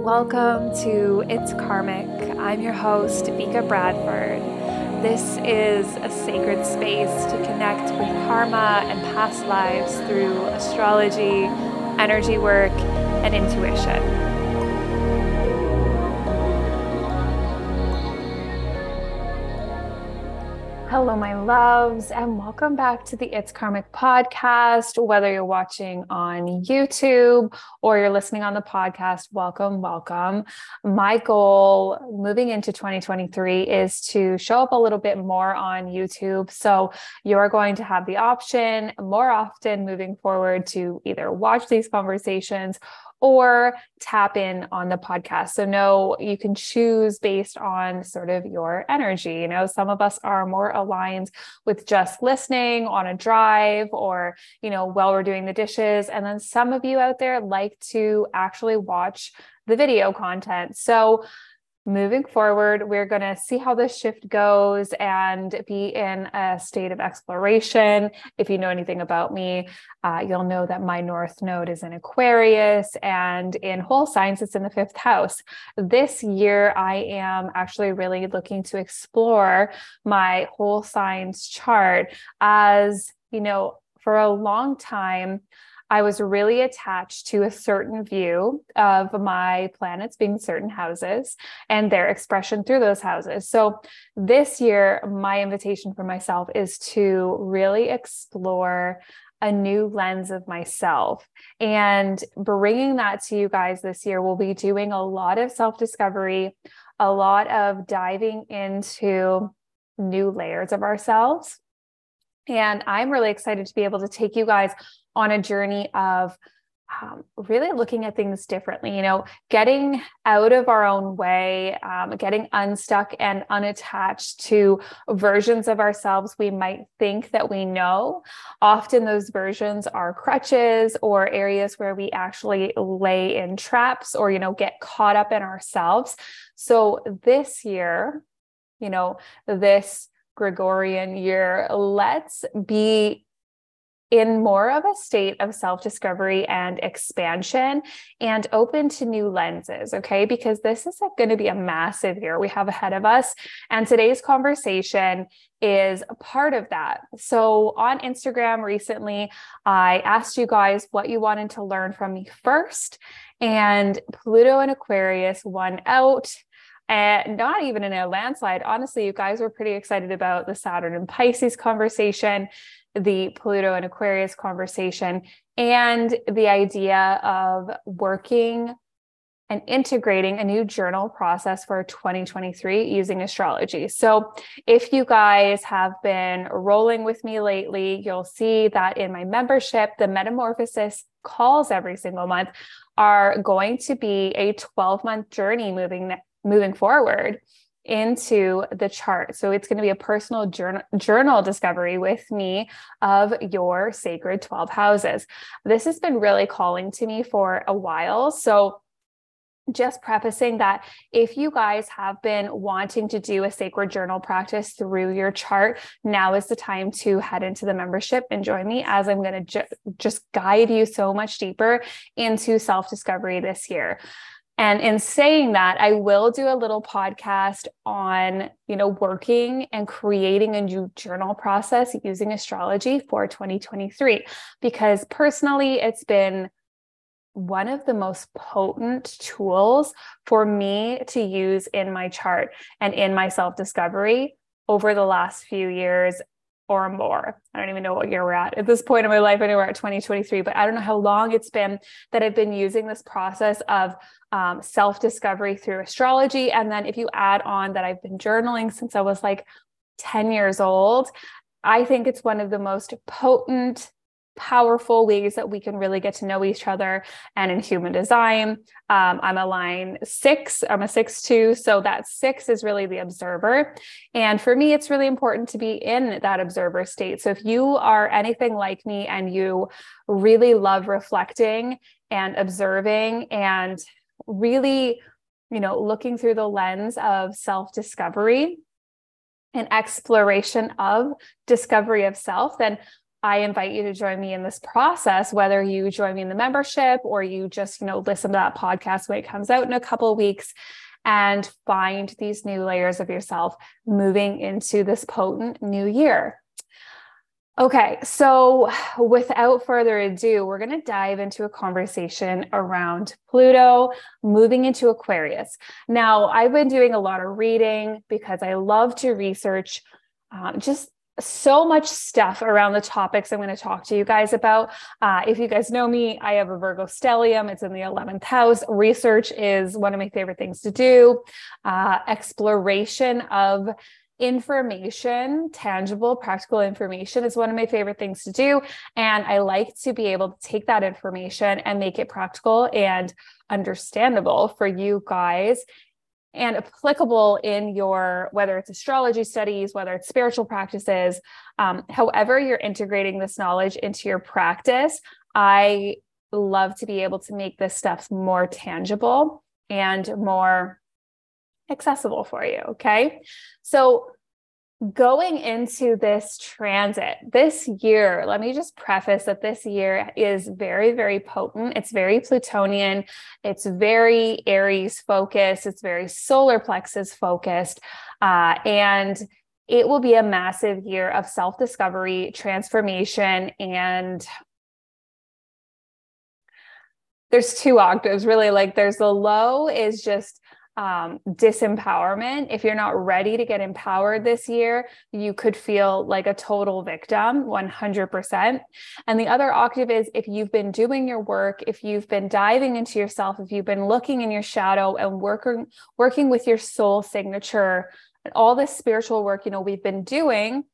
Welcome to It's Karmic. I'm your host, Vika Bradford. This is a sacred space to connect with karma and past lives through astrology, energy work, and intuition. Hello, my loves, and welcome back to the It's Karmic podcast. Whether you're watching on YouTube or you're listening on the podcast, welcome, welcome. My goal moving into 2023 is to show up a little bit more on YouTube. So you're going to have the option more often moving forward to either watch these conversations or tap in on the podcast. So, no, you can choose based on sort of your energy. You know, some of us are more aligned with just listening on a drive or, you know, while we're doing the dishes. And then some of you out there like to actually watch the video content. So, moving forward, we're going to see how this shift goes and be in a state of exploration. If you know anything about me, uh, you'll know that my North Node is in Aquarius and in whole signs, it's in the fifth house. This year, I am actually really looking to explore my whole signs chart as, you know, for a long time, I was really attached to a certain view of my planets being certain houses and their expression through those houses. So this year, my invitation for myself is to really explore a new lens of myself. And bringing that to you guys this year, we'll be doing a lot of self discovery, a lot of diving into new layers of ourselves. And I'm really excited to be able to take you guys on a journey of um, really looking at things differently, you know, getting out of our own way, um, getting unstuck and unattached to versions of ourselves we might think that we know. Often those versions are crutches or areas where we actually lay in traps or, you know, get caught up in ourselves. So this year, you know, this Gregorian year, let's be in more of a state of self discovery and expansion and open to new lenses. Okay. Because this is going to be a massive year we have ahead of us. And today's conversation is a part of that. So on Instagram recently, I asked you guys what you wanted to learn from me first. And Pluto and Aquarius won out and not even in a landslide. Honestly, you guys were pretty excited about the Saturn and Pisces conversation the Pluto and Aquarius conversation and the idea of working and integrating a new journal process for 2023 using astrology. So, if you guys have been rolling with me lately, you'll see that in my membership, the metamorphosis calls every single month are going to be a 12 month journey moving moving forward into the chart. So it's going to be a personal journal, journal discovery with me of your sacred 12 houses. This has been really calling to me for a while. So just prefacing that if you guys have been wanting to do a sacred journal practice through your chart, now is the time to head into the membership and join me as I'm going to ju- just guide you so much deeper into self discovery this year. And in saying that, I will do a little podcast on, you know, working and creating a new journal process using astrology for 2023 because personally it's been one of the most potent tools for me to use in my chart and in my self discovery over the last few years or more. I don't even know what year we're at at this point in my life. I know we're at 2023, but I don't know how long it's been that I've been using this process of um, self discovery through astrology. And then if you add on that I've been journaling since I was like 10 years old, I think it's one of the most potent powerful ways that we can really get to know each other. And in human design, um, I'm a line six, I'm a six two. So that six is really the observer. And for me, it's really important to be in that observer state. So if you are anything like me and you really love reflecting and observing and really, you know, looking through the lens of self discovery and exploration of discovery of self, then I invite you to join me in this process, whether you join me in the membership or you just, you know, listen to that podcast when it comes out in a couple weeks and find these new layers of yourself moving into this potent new year. Okay, so without further ado, we're going to dive into a conversation around Pluto moving into Aquarius. Now, I've been doing a lot of reading because I love to research uh, just so much stuff around the topics I'm going to talk to you guys about. Uh, if you guys know me, I have a Virgo stellium. It's in the 11th house. Research is one of my favorite things to do. Uh, exploration of information, tangible, practical information is one of my favorite things to do. And I like to be able to take that information and make it practical and understandable for you guys and applicable in your whether it's astrology studies whether it's spiritual practices um, however you're integrating this knowledge into your practice i love to be able to make this stuff more tangible and more accessible for you okay? So going into this transit this year let me just preface that this year is very very potent. It's very plutonian. It's very aries focused. It's very solar plexus focused. Uh, and it will be a massive year of self discovery transformation and there's two octaves really. Like there's the low is just um, disempowerment. If you're not ready to get empowered this year, you could feel like a total victim 100%. And the other octave is if you've been doing your work, if you've been diving into yourself, if you've been looking in your shadow and working working with your soul signature, and all this spiritual work, you know, we've been doing,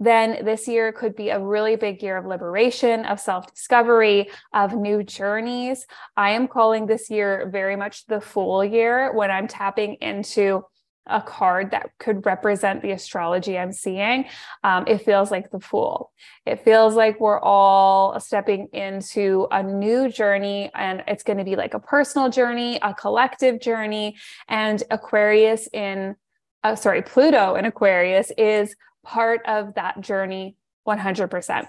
then this year could be a really big year of liberation, of self discovery, of new journeys. I am calling this year very much the Fool year when I'm tapping into a card that could represent the astrology I'm seeing, um, it feels like the fool. It feels like we're all stepping into a new journey, and it's going to be like a personal journey, a collective journey. And Aquarius in, uh, sorry, Pluto in Aquarius is part of that journey 100%.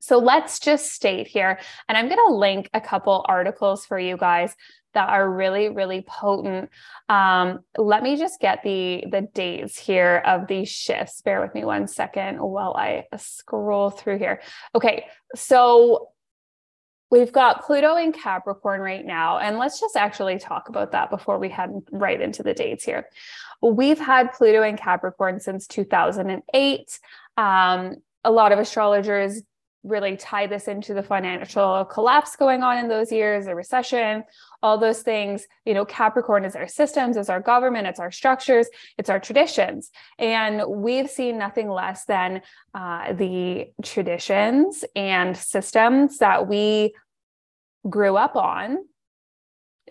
So let's just state here, and I'm going to link a couple articles for you guys that are really, really potent. Um, let me just get the the dates here of these shifts. Bear with me one second while I scroll through here. Okay, so we've got Pluto in Capricorn right now, and let's just actually talk about that before we head right into the dates here. We've had Pluto in Capricorn since 2008. Um, a lot of astrologers really tie this into the financial collapse going on in those years, the recession, all those things. You know, Capricorn is our systems, it's our government, it's our structures, it's our traditions. And we've seen nothing less than uh, the traditions and systems that we grew up on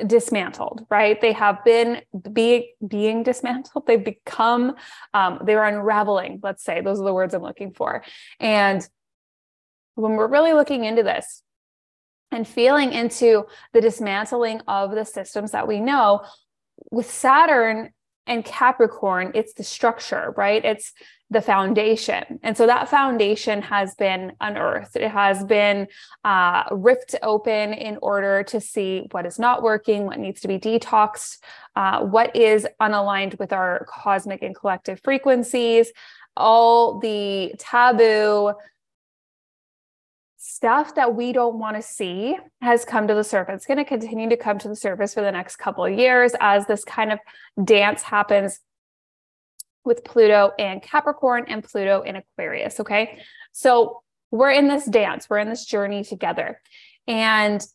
dismantled right they have been be, being dismantled they've become um, they're unraveling let's say those are the words i'm looking for and when we're really looking into this and feeling into the dismantling of the systems that we know with saturn and capricorn it's the structure right it's the foundation. And so that foundation has been unearthed. It has been uh, ripped open in order to see what is not working, what needs to be detoxed, uh, what is unaligned with our cosmic and collective frequencies, all the taboo stuff that we don't want to see has come to the surface. It's going to continue to come to the surface for the next couple of years as this kind of dance happens with Pluto and Capricorn and Pluto in Aquarius. Okay. So we're in this dance, we're in this journey together. And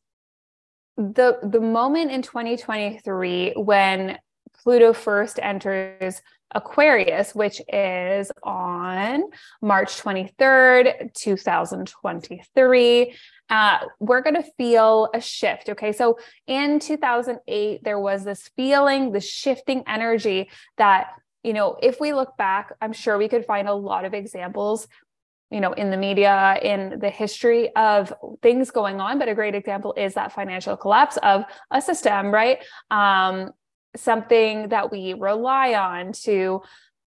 the the moment in 2023 when Pluto first enters Aquarius, which is on March 23rd, 2023. Uh, we're going to feel a shift. Okay. So in 2008, there was this feeling, the shifting energy that you know, if we look back, I'm sure we could find a lot of examples, you know, in the media, in the history of things going on. But a great example is that financial collapse of a system, right? Um, something that we rely on to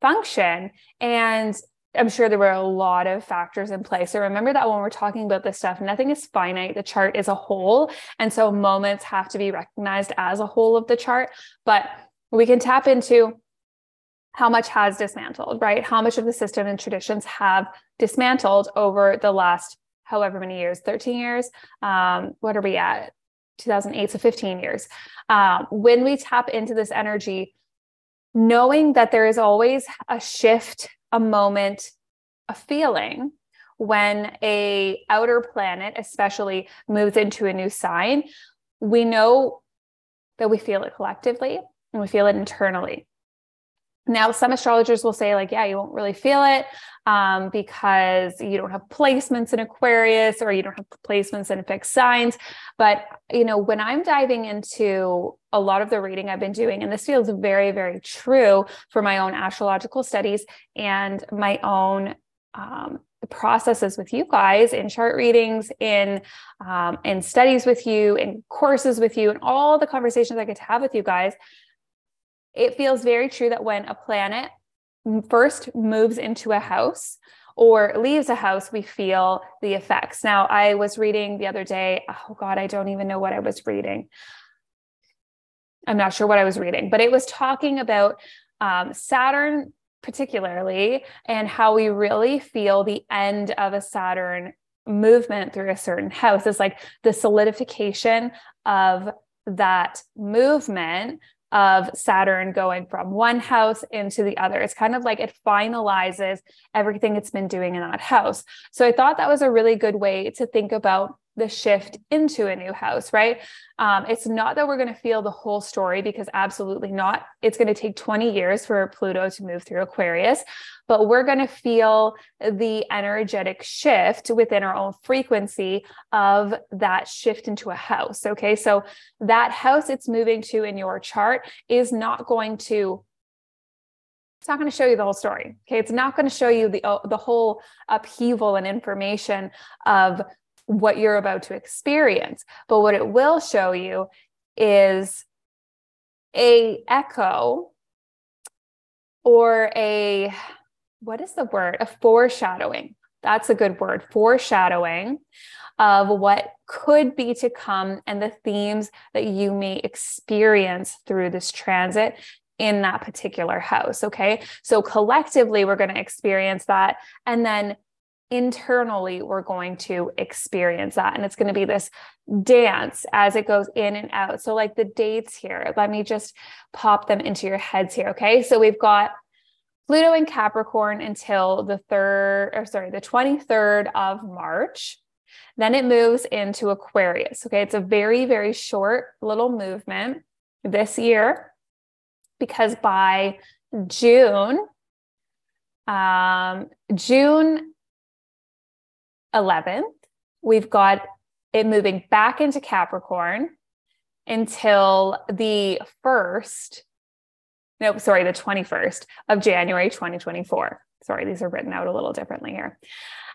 function. And I'm sure there were a lot of factors in play. So remember that when we're talking about this stuff, nothing is finite. The chart is a whole. And so moments have to be recognized as a whole of the chart. But we can tap into how much has dismantled, right? How much of the system and traditions have dismantled over the last however many years 13 years. Um, what are we at? 2008, so 15 years. Um, when we tap into this energy, knowing that there is always a shift a moment, a feeling when a outer planet especially moves into a new sign, we know that we feel it collectively and we feel it internally. Now, some astrologers will say, like, yeah, you won't really feel it um, because you don't have placements in Aquarius or you don't have placements in fixed signs. But, you know, when I'm diving into a lot of the reading I've been doing, and this feels very, very true for my own astrological studies and my own um, processes with you guys in chart readings in um, in studies with you in courses with you and all the conversations i get to have with you guys it feels very true that when a planet first moves into a house or leaves a house, we feel the effects. Now, I was reading the other day, oh God, I don't even know what I was reading. I'm not sure what I was reading, but it was talking about um, Saturn, particularly, and how we really feel the end of a Saturn movement through a certain house. It's like the solidification of that movement of Saturn going from one house into the other. It's kind of like it finalizes everything it's been doing in that house. So I thought that was a really good way to think about the shift into a new house, right? Um, it's not that we're going to feel the whole story because absolutely not. It's going to take 20 years for Pluto to move through Aquarius, but we're going to feel the energetic shift within our own frequency of that shift into a house. Okay. So that house it's moving to in your chart is not going to it's not going to show you the whole story. Okay. It's not going to show you the, the whole upheaval and information of what you're about to experience. But what it will show you is a echo or a what is the word? A foreshadowing. That's a good word. Foreshadowing of what could be to come and the themes that you may experience through this transit in that particular house. Okay. So collectively, we're going to experience that. And then internally we're going to experience that. And it's going to be this dance as it goes in and out. So like the dates here let me just pop them into your heads here okay? So we've got pluto in capricorn until the 3rd or sorry the 23rd of march. Then it moves into aquarius okay? It's a very very short little movement this year because by june um june 11th, we've got it moving back into Capricorn until the 1st, no, sorry, the 21st of January 2024. Sorry, these are written out a little differently here.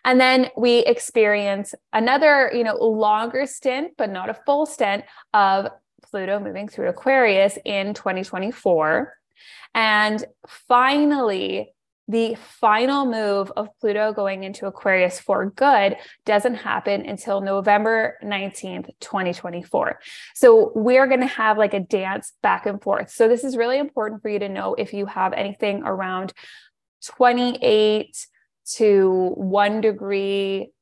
And then we experience another, you know, longer stint, but not a full stint of Pluto moving through Aquarius in 2024. And finally, the final move of Pluto going into Aquarius for good doesn't happen until November 19th, 2024. So we're going to have like a dance back and forth. So this is really important for you to know if you have anything around 28 to one degree,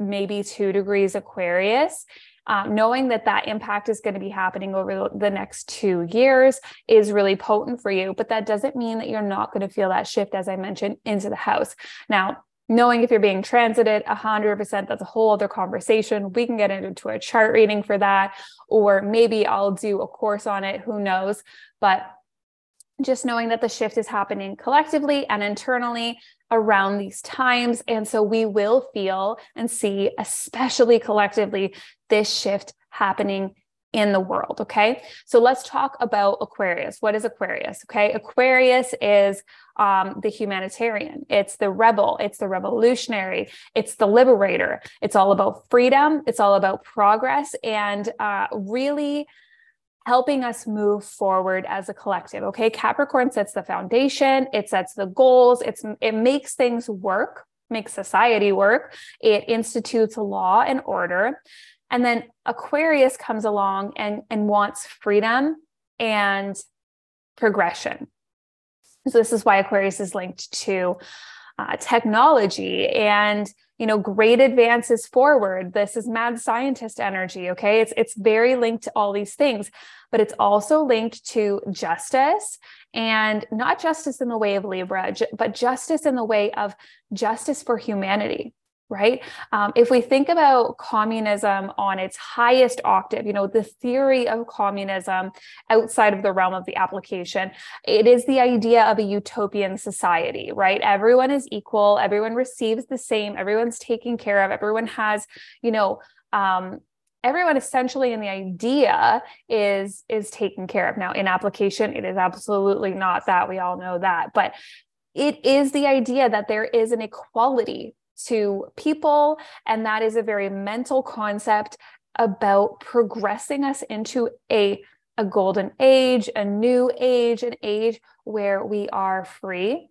maybe two degrees Aquarius um, knowing that that impact is going to be happening over the next two years is really potent for you. But that doesn't mean that you're not going to feel that shift, as I mentioned, into the house. Now, knowing if you're being transited 100% that's a whole other conversation we can get into a chart reading for that or maybe i'll do a course on it who knows but just knowing that the shift is happening collectively and internally around these times. And so we will feel and see, especially collectively, this shift happening in the world. Okay. So let's talk about Aquarius. What is Aquarius? Okay. Aquarius is um, the humanitarian, it's the rebel, it's the revolutionary, it's the liberator. It's all about freedom, it's all about progress, and uh, really helping us move forward as a collective. Okay. Capricorn sets the foundation, it sets the goals, it's, it makes things work, makes society work, it institutes law and order. And then Aquarius comes along and, and wants freedom and progression. So this is why Aquarius is linked to uh, technology and you know great advances forward. This is mad scientist energy okay? It's it's very linked to all these things but it's also linked to justice and not justice in the way of libra but justice in the way of justice for humanity right? Um, if we think about communism on its highest octave, you know, the theory of communism outside of the realm of the application, it is the idea of a utopian society, right? Everyone is equal, everyone receives the same, everyone's taken care of, everyone has, you know, um, everyone essentially in the idea is is taken care of now in application it is absolutely not that we all know that but it is the idea that there is an equality to people. And that is a very mental concept about progressing us into a, a golden age, a new age, an age where we are free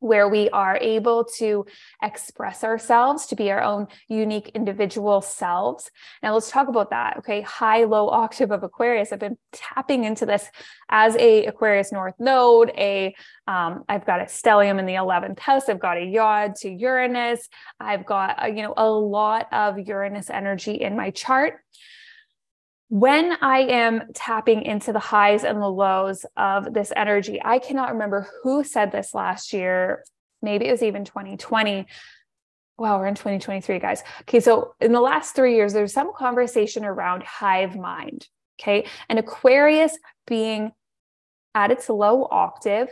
where we are able to express ourselves to be our own unique individual selves. Now let's talk about that. Okay, high low octave of Aquarius. I've been tapping into this as a Aquarius North node. A um, I've got a stellium in the 11th house. I've got a yod to Uranus. I've got a, you know a lot of Uranus energy in my chart when I am tapping into the highs and the lows of this energy, I cannot remember who said this last year. Maybe it was even 2020. Wow, we're in 2023, guys. Okay, so in the last three years, there's some conversation around hive mind. Okay, and Aquarius being at its low octave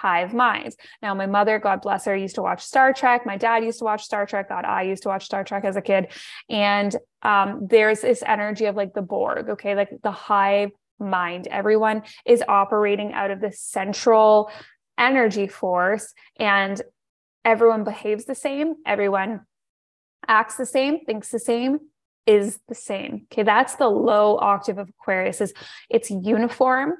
hive minds. Now, my mother, God bless her, used to watch Star Trek. My dad used to watch Star Trek. God, I used to watch Star Trek as a kid. And um, there's this energy of like the Borg, okay, like the hive mind. Everyone is operating out of the central energy force, and everyone behaves the same. Everyone acts the same, thinks the same, is the same. Okay, that's the low octave of Aquarius. Is it's uniform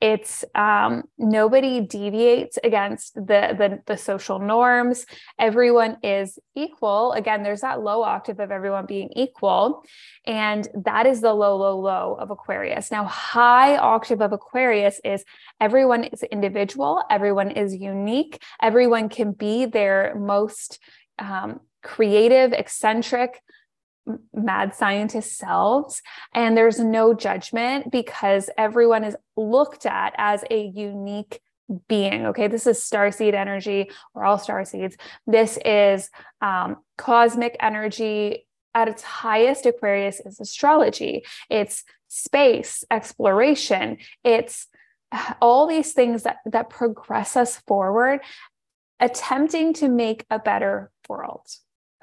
it's um, nobody deviates against the, the the social norms. Everyone is equal. Again, there's that low octave of everyone being equal, and that is the low, low, low of Aquarius. Now, high octave of Aquarius is everyone is individual. Everyone is unique. Everyone can be their most um, creative, eccentric, mad scientist selves and there's no judgment because everyone is looked at as a unique being okay? This is star seed energy. We're all star seeds. This is um, cosmic energy at its highest aquarius is astrology. It's space exploration. It's all these things that that progress us forward attempting to make a better world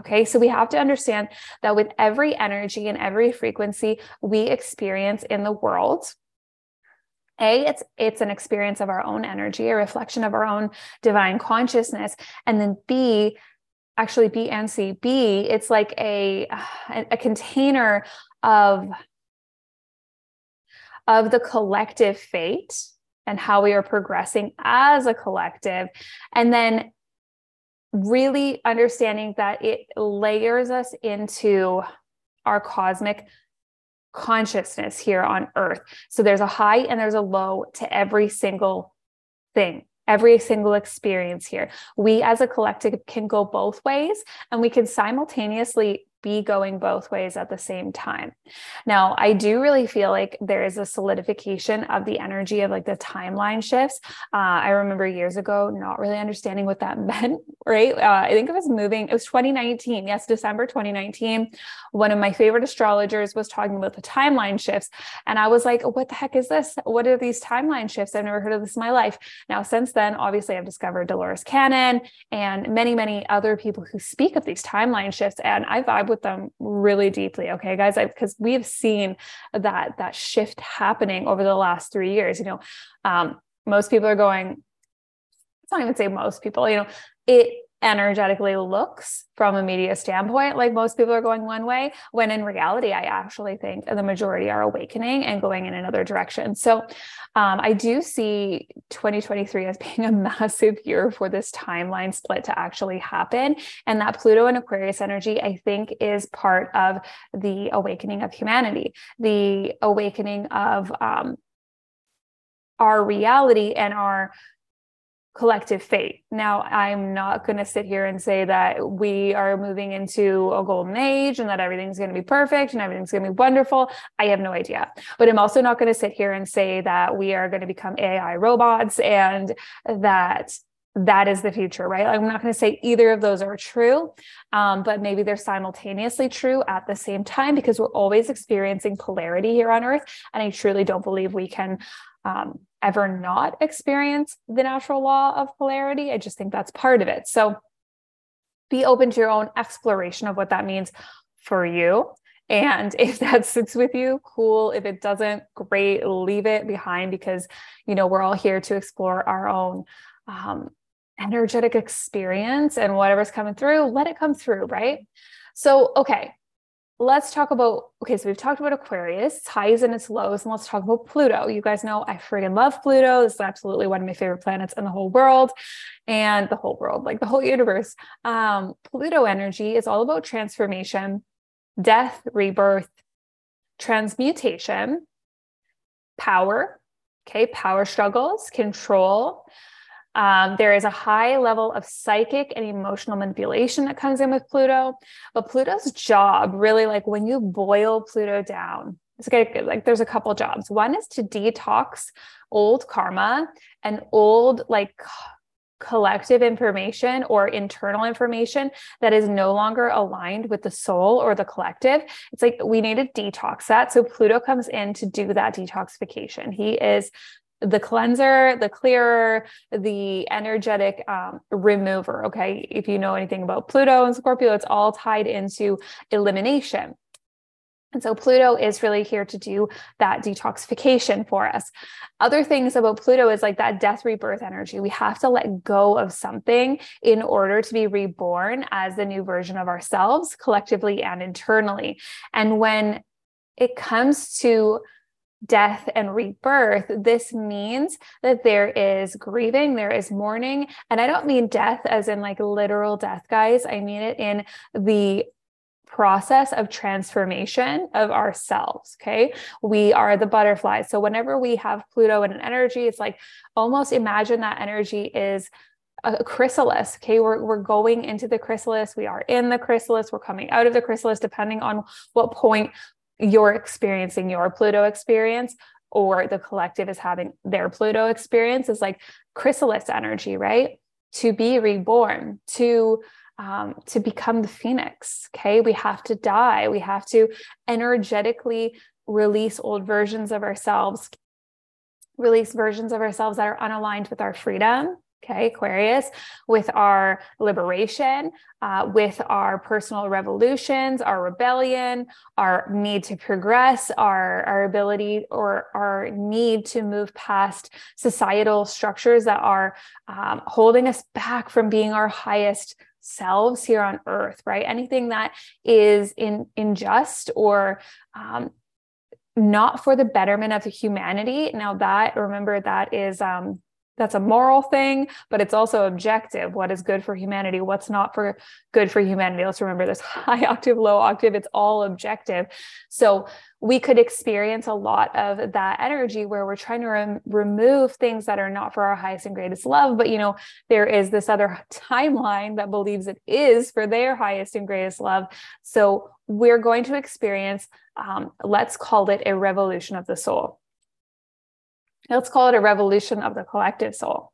Okay, so we have to understand that with every energy and every frequency we experience in the world, a it's it's an experience of our own energy a reflection of our own divine consciousness. And then b actually b and c b it's like a a container of of the collective fate and how we are progressing as a collective. And then really understanding that it layers us into our cosmic consciousness here on earth. So there's a high and there's a low to every single thing, every single experience here. We as a collective can go both ways and we can simultaneously be going both ways at the same time. Now, I do really feel like there is a solidification of the energy of like the timeline shifts. Uh, I remember years ago not really understanding what that meant, right? Uh, I think it was moving, it was 2019. Yes, December 2019. One of my favorite astrologers was talking about the timeline shifts. And I was like, what the heck is this? What are these timeline shifts? I've never heard of this in my life. Now, since then, obviously, I've discovered Dolores Cannon and many, many other people who speak of these timeline shifts. And I vibe with them really deeply okay guys? Because we've seen that that shift happening over the last three years you know um, most people are going let's not even say most people you know it energetically looks from a media standpoint like most people are going one way when in reality i actually think the majority are awakening and going in another direction. So um, i do see 2023 as being a massive year for this timeline split to actually happen. And that pluto and aquarius energy i think is part of the awakening of humanity the awakening of um, our reality and our collective fate. Now, I'm not going to sit here and say that we are moving into a golden age and that everything's going to be perfect and everything's going to be wonderful. I have no idea. But I'm also not going to sit here and say that we are going to become AI robots and that that is the future, right? I'm not going to say either of those are true, um, but maybe they're simultaneously true at the same time because we're always experiencing polarity here on Earth. And I truly don't believe we can um, ever not experience the natural law of polarity. I just think that's part of it. So be open to your own exploration of what that means for you. And if that sits with you, cool. If it doesn't, great, leave it behind because, you know, we're all here to explore our own um, energetic experience and whatever's coming through, let it come through, right? So, okay, let's talk about okay so we've talked about aquarius its highs and its lows and let's talk about pluto. You guys know i freaking love pluto. This is absolutely one of my favorite planets in the whole world and the whole world like the whole universe. Um, pluto energy is all about transformation death rebirth transmutation power okay power struggles control um, there is a high level of psychic and emotional manipulation that comes in with Pluto. But Pluto's job, really, like when you boil Pluto down, it's like, like there's a couple jobs. One is to detox old karma and old like collective information or internal information that is no longer aligned with the soul or the collective. It's like we need to detox that. So Pluto comes in to do that detoxification. He is the cleanser, the clearer, the energetic um, remover. Okay. If you know anything about Pluto and Scorpio, it's all tied into elimination. And so Pluto is really here to do that detoxification for us. Other things about Pluto is like that death rebirth energy. We have to let go of something in order to be reborn as the new version of ourselves, collectively and internally. And when it comes to death and rebirth, this means that there is grieving, there is mourning. And I don't mean death as in like literal death, guys. I mean it in the process of transformation of ourselves. Okay. We are the butterflies. So whenever we have Pluto and an energy, it's like almost imagine that energy is a chrysalis. Okay. We're, we're going into the chrysalis. We are in the chrysalis. We're coming out of the chrysalis, depending on what point you're experiencing your Pluto experience or the collective is having their Pluto experience is like chrysalis energy, right? To be reborn, to um, to become the phoenix. Okay, we have to die. We have to energetically release old versions of ourselves, release versions of ourselves that are unaligned with our freedom, okay, Aquarius, with our liberation, uh, with our personal revolutions, our rebellion, our need to progress, our, our ability or our need to move past societal structures that are um, holding us back from being our highest selves here on earth, right? Anything that is in unjust or um, not for the betterment of humanity. Now that remember that is um that's a moral thing, but it's also objective. What is good for humanity? What's not for good for humanity? Let's remember this high octave, low octave, it's all objective. So we could experience a lot of that energy where we're trying to rem- remove things that are not for our highest and greatest love. But, you know, there is this other timeline that believes it is for their highest and greatest love. So we're going to experience, um, let's call it a revolution of the soul Let's call it a revolution of the collective soul.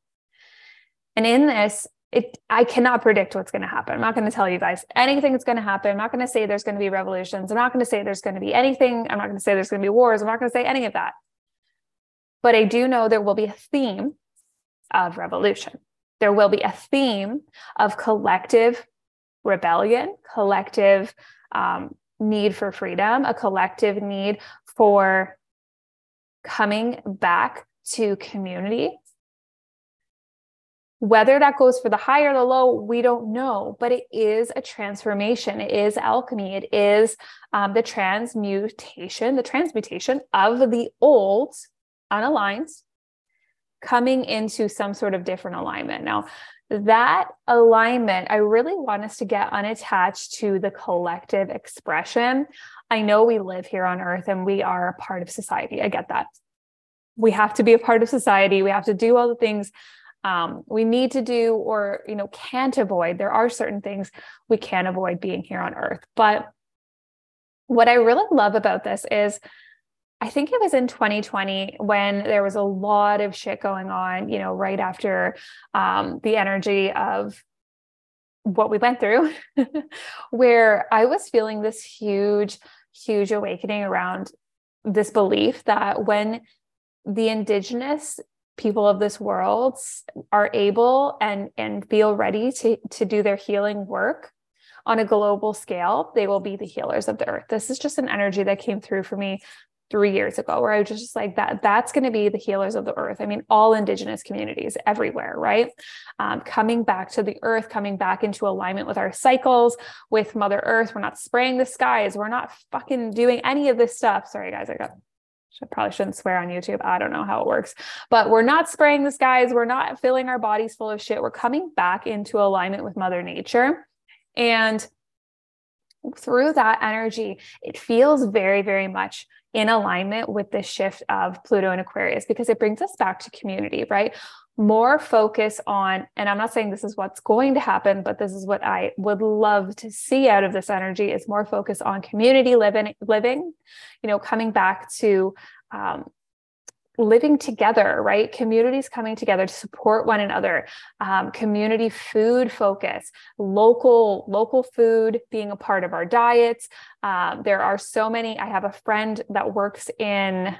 And in this, it I cannot predict what's going to happen. I'm not going to tell you guys anything that's going to happen. I'm not going to say there's going to be revolutions. I'm not going to say there's going to be anything. I'm not going to say there's going to be wars. I'm not going to say any of that. But I do know there will be a theme of revolution. There will be a theme of collective rebellion, collective um, need for freedom, a collective need for coming back to community, Whether that goes for the high or the low, we don't know, but it is a transformation. It is alchemy. It is um, the transmutation, the transmutation of the old unaligned coming into some sort of different alignment. Now, that alignment, I really want us to get unattached to the collective expression. I know we live here on earth and we are a part of society. I get that. We have to be a part of society. We have to do all the things um, we need to do or you know can't avoid there are certain things we can't avoid being here on earth but what i really love about this is i think it was in 2020 when there was a lot of shit going on you know right after um, the energy of what we went through where i was feeling this huge huge awakening around this belief that when the indigenous people of this world are able and and feel ready to to do their healing work on a global scale they will be the healers of the earth. This is just an energy that came through for me three years ago where i was just like that that's going to be the healers of the earth i mean all indigenous communities everywhere right um, coming back to the earth coming back into alignment with our cycles with mother earth we're not spraying the skies we're not fucking doing any of this stuff sorry guys i got I probably shouldn't swear on YouTube. I don't know how it works, but we're not spraying the skies. We're not filling our bodies full of shit. We're coming back into alignment with Mother Nature. And through that energy, it feels very, very much in alignment with the shift of Pluto and Aquarius because it brings us back to community, right? more focus on, and I'm not saying this is what's going to happen, but this is what I would love to see out of this energy is more focus on community living, living, you know, coming back to um, living together, right? Communities coming together to support one another, um, community food focus, local local food being a part of our diets. Um, there are so many. I have a friend that works in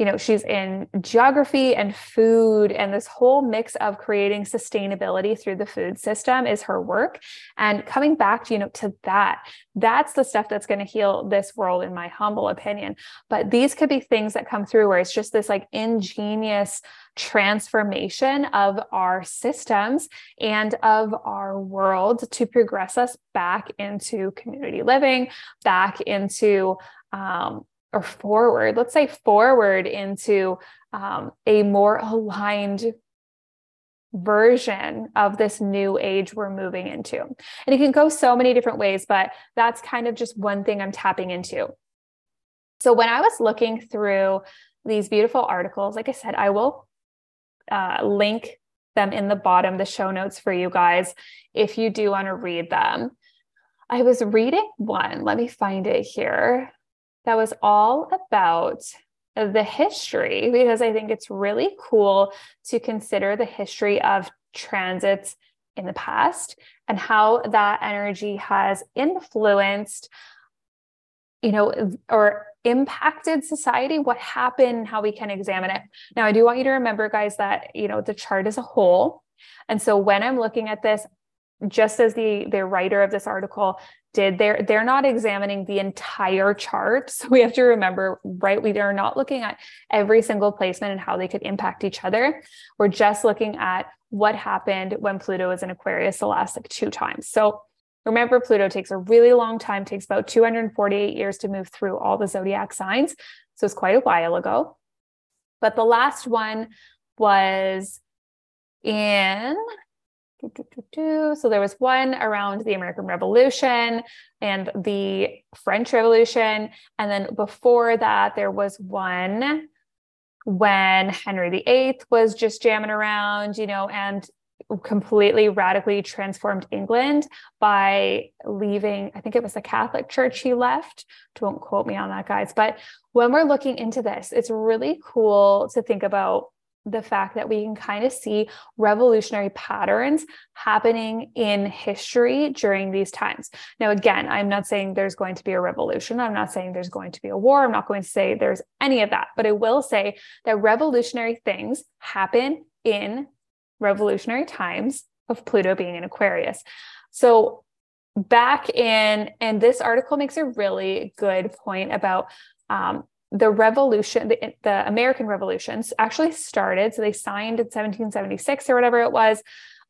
you know she's in geography and food and this whole mix of creating sustainability through the food system is her work. And coming back to you know to that that's the stuff that's going to heal this world in my humble opinion. But these could be things that come through where it's just this like ingenious transformation of our systems and of our world to progress us back into community living back into um, or forward, let's say forward into um, a more aligned version of this new age we're moving into. And it can go so many different ways, but that's kind of just one thing I'm tapping into. So when I was looking through these beautiful articles, like I said, I will uh, link them in the bottom, the show notes for you guys, if you do want to read them. I was reading one, let me find it here that was all about the history because I think it's really cool to consider the history of transits in the past and how that energy has influenced you know or impacted society what happened how we can examine it. Now i do want you to remember guys that you know the chart is a whole. And so when i'm looking at this just as the the writer of this article did they're they're not examining the entire chart. So we have to remember right we are not looking at every single placement and how they could impact each other. We're just looking at what happened when pluto was in aquarius the last like two times. So remember pluto takes a really long time takes about 248 years to move through all the zodiac signs. So it's quite a while ago. But the last one was in so there was one around the American Revolution and the French Revolution. And then before that, there was one when Henry VIII was just jamming around, you know, and completely radically transformed England by leaving, I think it was the Catholic Church he left. Don't quote me on that, guys. But when we're looking into this, it's really cool to think about the fact that we can kind of see revolutionary patterns happening in history during these times. Now, again, I'm not saying there's going to be a revolution. I'm not saying there's going to be a war. I'm not going to say there's any of that, but I will say that revolutionary things happen in revolutionary times of Pluto being in Aquarius. So, back in, and this article makes a really good point about um, the revolution, the, the American revolutions actually started. So they signed in 1776 or whatever it was.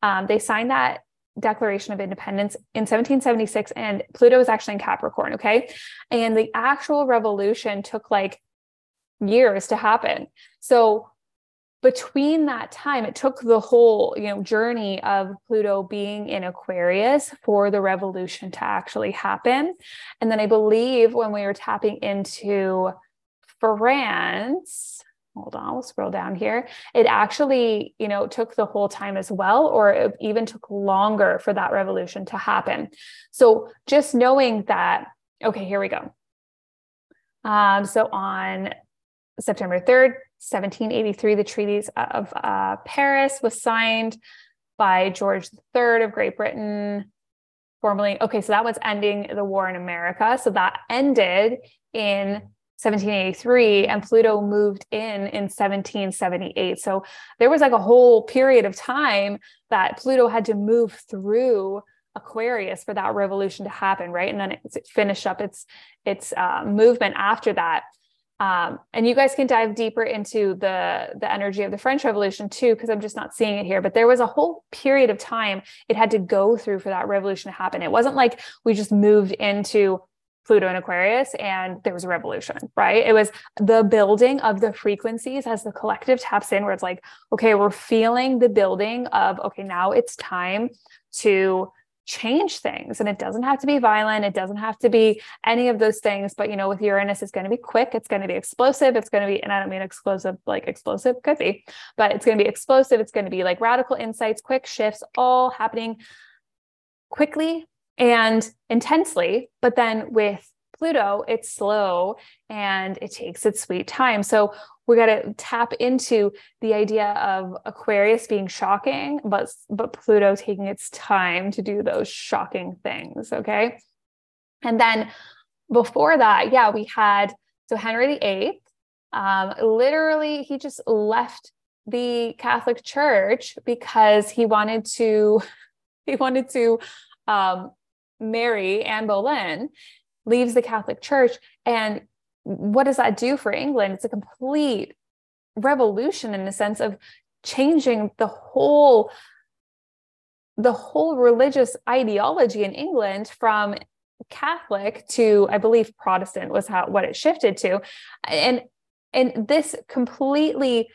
Um, they signed that Declaration of Independence in 1776, and Pluto was actually in Capricorn. Okay. And the actual revolution took like years to happen. So between that time it took the whole you know journey of pluto being in aquarius for the revolution to actually happen and then i believe when we were tapping into France, hold on, we'll scroll down here. It actually, you know, took the whole time as well, or it even took longer for that revolution to happen. So just knowing that, okay, here we go. Um, so on September 3rd, 1783, the Treaties of uh, Paris was signed by George III of Great Britain. Formally, okay, so that was ending the war in America. So that ended in 1783 and Pluto moved in in 1778. So there was like a whole period of time that Pluto had to move through Aquarius for that revolution to happen, right? And then it, finished up its its uh, movement after that. Um, and you guys can dive deeper into the the energy of the French Revolution too, because I'm just not seeing it here. But there was a whole period of time it had to go through for that revolution to happen. It wasn't like we just moved into Pluto and Aquarius, and there was a revolution, right? It was the building of the frequencies as the collective taps in, where it's like, okay, we're feeling the building of, okay, now it's time to change things. And it doesn't have to be violent, it doesn't have to be any of those things. But, you know, with Uranus, it's going to be quick, it's going to be explosive, it's going to be, and I don't mean explosive like explosive, could be, but it's going to be explosive, it's going to be like radical insights, quick shifts, all happening quickly and intensely. But then with Pluto, it's slow and it takes its sweet time. So we got to tap into the idea of Aquarius being shocking, but but Pluto taking its time to do those shocking things. Okay. And then before that, yeah, we had so Henry VIII. Um, literally, he just left the Catholic Church because he wanted to he wanted to um, marry Anne Boleyn, leaves the Catholic Church. And what does that do for England? It's a complete revolution in the sense of changing the whole the whole religious ideology in England from Catholic to I believe Protestant was how what it shifted to and and this completely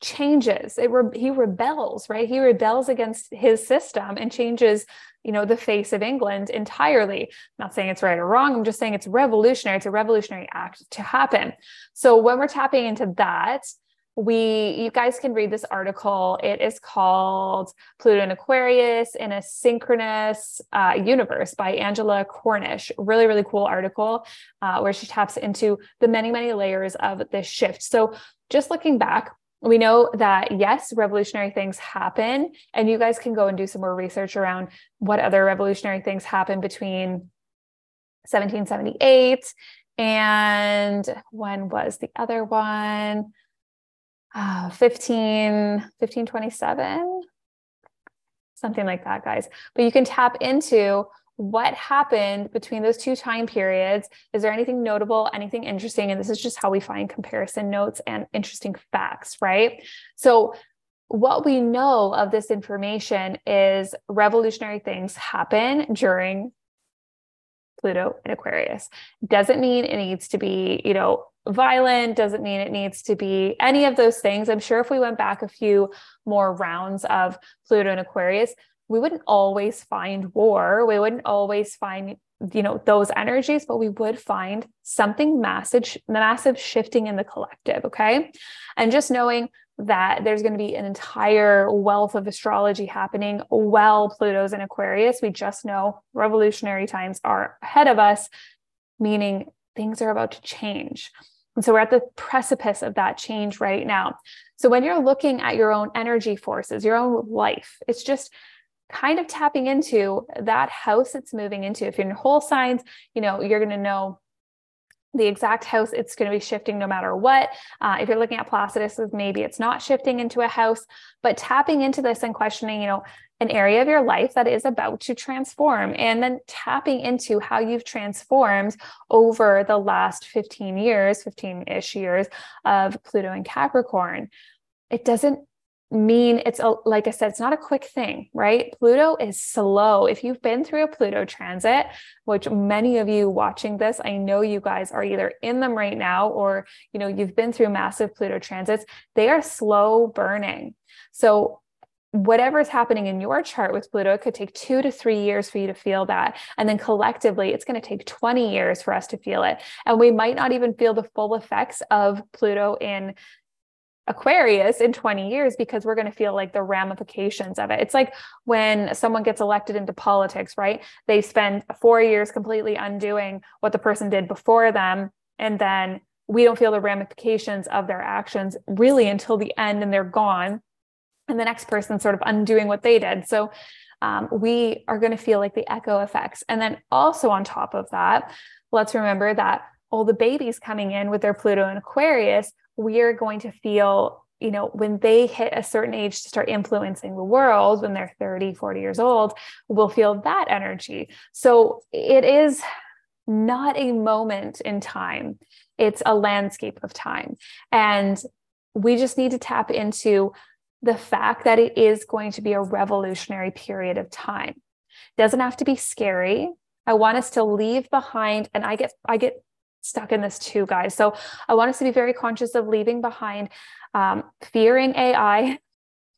changes it re- he rebels right he rebels against his system and changes you know the face of england entirely. I'm not saying it's right or wrong i'm just saying it's revolutionary it's a revolutionary act to happen. So when we're tapping into that we you guys can read this article. It is called pluto and aquarius in a synchronous uh, universe by angela cornish. Really really cool article uh, where she taps into the many many layers of this shift. So just looking back we know that yes, revolutionary things happen, and you guys can go and do some more research around what other revolutionary things happen between 1778 and when was the other one? Uh, 15, 1527, something like that, guys. But you can tap into what happened between those two time periods? Is there anything notable, anything interesting? And this is just how we find comparison notes and interesting facts, right? So, what we know of this information is revolutionary things happen during Pluto and Aquarius. Doesn't mean it needs to be, you know, violent, doesn't mean it needs to be any of those things. I'm sure if we went back a few more rounds of Pluto and Aquarius, we wouldn't always find war we wouldn't always find you know those energies but we would find something massive massive shifting in the collective okay? And just knowing that there's going to be an entire wealth of astrology happening while pluto's in aquarius we just know revolutionary times are ahead of us meaning things are about to change. And so we're at the precipice of that change right now. So when you're looking at your own energy forces your own life it's just kind of tapping into that house it's moving into. If you're in whole signs, you know, you're going to know the exact house it's going to be shifting no matter what uh, if you're looking at placidus maybe it's not shifting into a house but tapping into this and questioning you know an area of your life that is about to transform and then tapping into how you've transformed over the last 15 years 15-ish years of pluto and capricorn it doesn't mean it's a, like I said, it's not a quick thing, right? Pluto is slow. If you've been through a Pluto transit, which many of you watching this, I know you guys are either in them right now or, you know, you've been through massive Pluto transits, they are slow burning. So whatever is happening in your chart with Pluto, it could take two to three years for you to feel that. And then collectively, it's going to take 20 years for us to feel it. And we might not even feel the full effects of Pluto in Aquarius in 20 years because we're going to feel like the ramifications of it. It's like when someone gets elected into politics, right? They spend four years completely undoing what the person did before them. And then we don't feel the ramifications of their actions really until the end and they're gone. And the next person sort of undoing what they did. So um, we are going to feel like the echo effects. And then also on top of that, let's remember that all the babies coming in with their Pluto and Aquarius we are going to feel you know when they hit a certain age to start influencing the world when they're 30 40 years old we'll feel that energy. So it is not a moment in time. It's a landscape of time. And we just need to tap into the fact that it is going to be a revolutionary period of time. Doesn't have to be scary. I want us to leave behind and i get i get stuck in this too, guys. So I want us to be very conscious of leaving behind um, fearing AI.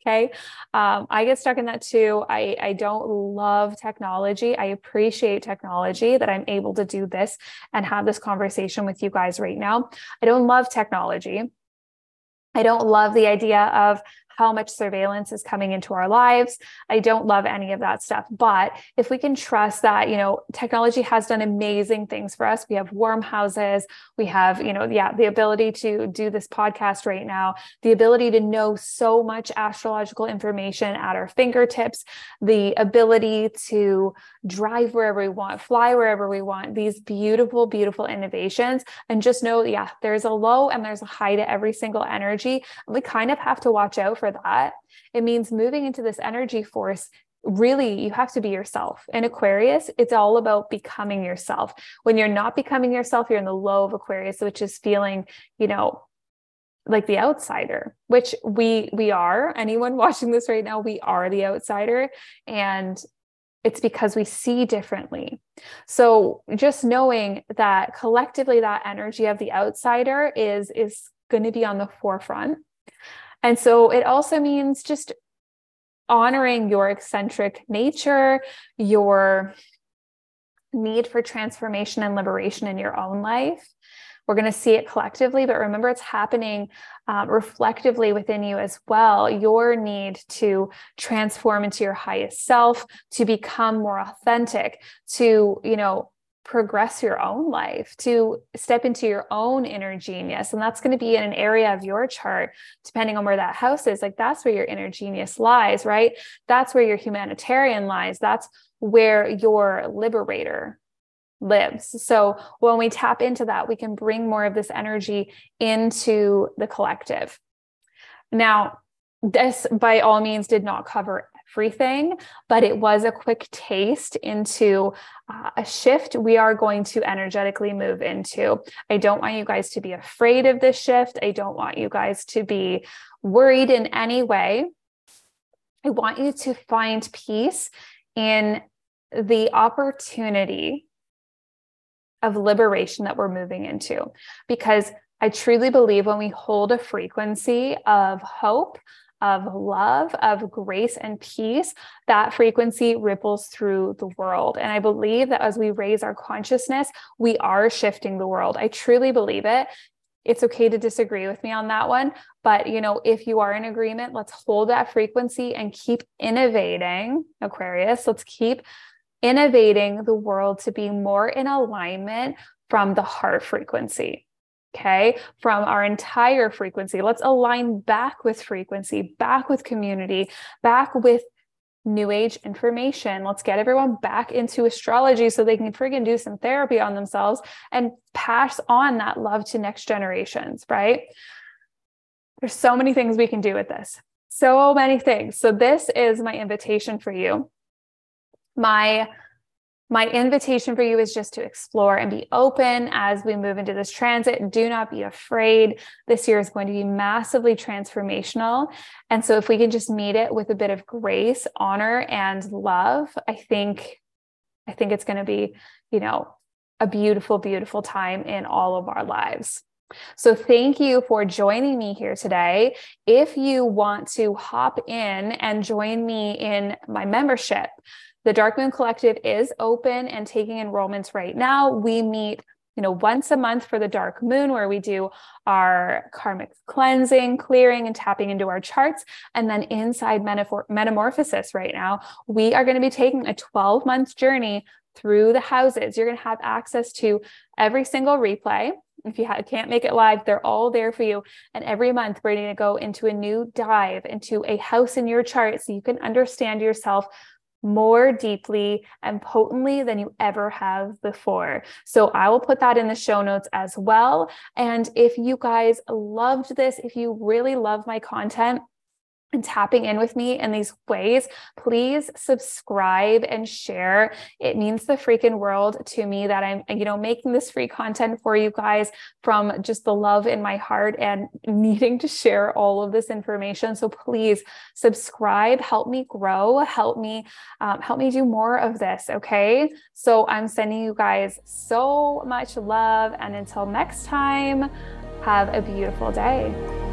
Okay. Um, I get stuck in that too. I, I don't love technology. I appreciate technology that I'm able to do this and have this conversation with you guys right now. I don't love technology. I don't love the idea of how much surveillance is coming into our lives. I don't love any of that stuff. But if we can trust that, you know, technology has done amazing things for us. We have warm houses. We have, you know, yeah, the ability to do this podcast right now, the ability to know so much astrological information at our fingertips, the ability to drive wherever we want, fly wherever we want, these beautiful, beautiful innovations. And just know, yeah, there's a low and there's a high to every single energy. We kind of have to watch out for that, it means moving into this energy force really you have to be yourself. In aquarius it's all about becoming yourself. When you're not becoming yourself you're in the low of aquarius which is feeling you know like the outsider which we we are. Anyone watching this right now we are the outsider and it's because we see differently. So just knowing that collectively that energy of the outsider is is going to be on the forefront and so it also means just honoring your eccentric nature, your need for transformation and liberation in your own life. We're going to see it collectively, but remember it's happening uh, reflectively within you as well. Your need to transform into your highest self, to become more authentic, to, you know, progress your own life, to step into your own inner genius. And that's going to be in an area of your chart, depending on where that house is. Like that's where your inner genius lies, right? That's where your humanitarian lies. That's where your liberator lives. So when we tap into that, we can bring more of this energy into the collective. Now, this by all means did not cover everything, but it was a quick taste into uh, a shift we are going to energetically move into. I don't want you guys to be afraid of this shift. I don't want you guys to be worried in any way. I want you to find peace in the opportunity of liberation that we're moving into because I truly believe when we hold a frequency of hope, of love, of grace and peace, that frequency ripples through the world. And I believe that as we raise our consciousness, we are shifting the world. I truly believe it. It's okay to disagree with me on that one. But, you know, if you are in agreement, let's hold that frequency and keep innovating, Aquarius. Let's keep innovating the world to be more in alignment from the heart frequency okay, from our entire frequency. Let's align back with frequency, back with community, back with new age information. Let's get everyone back into astrology so they can friggin' do some therapy on themselves and pass on that love to next generations, right? There's so many things we can do with this. So many things. So this is my invitation for you. My my invitation for you is just to explore and be open as we move into this transit. Do not be afraid. This year is going to be massively transformational. And so, if we can just meet it with a bit of grace, honor, and love, I think, I think it's going to be, you know, a beautiful, beautiful time in all of our lives. So, thank you for joining me here today. If you want to hop in and join me in my membership, the Dark Moon Collective is open and taking enrollments right now. We meet you know once a month for the dark moon where we do our karmic cleansing clearing and tapping into our charts and then inside metamorphosis right now we are going to be taking a 12 month journey through the houses you're going to have access to every single replay if you can't make it live, they're all there for you. And every month, we're going to go into a new dive into a house in your chart so you can understand yourself more deeply and potently than you ever have before. So I will put that in the show notes as well. And if you guys loved this, if you really love my content, and tapping in with me in these ways, please subscribe and share. It means the freaking world to me that I'm, you know, making this free content for you guys from just the love in my heart and needing to share all of this information. So please subscribe, help me grow, help me, um, help me do more of this. Okay. So I'm sending you guys so much love. And until next time, have a beautiful day.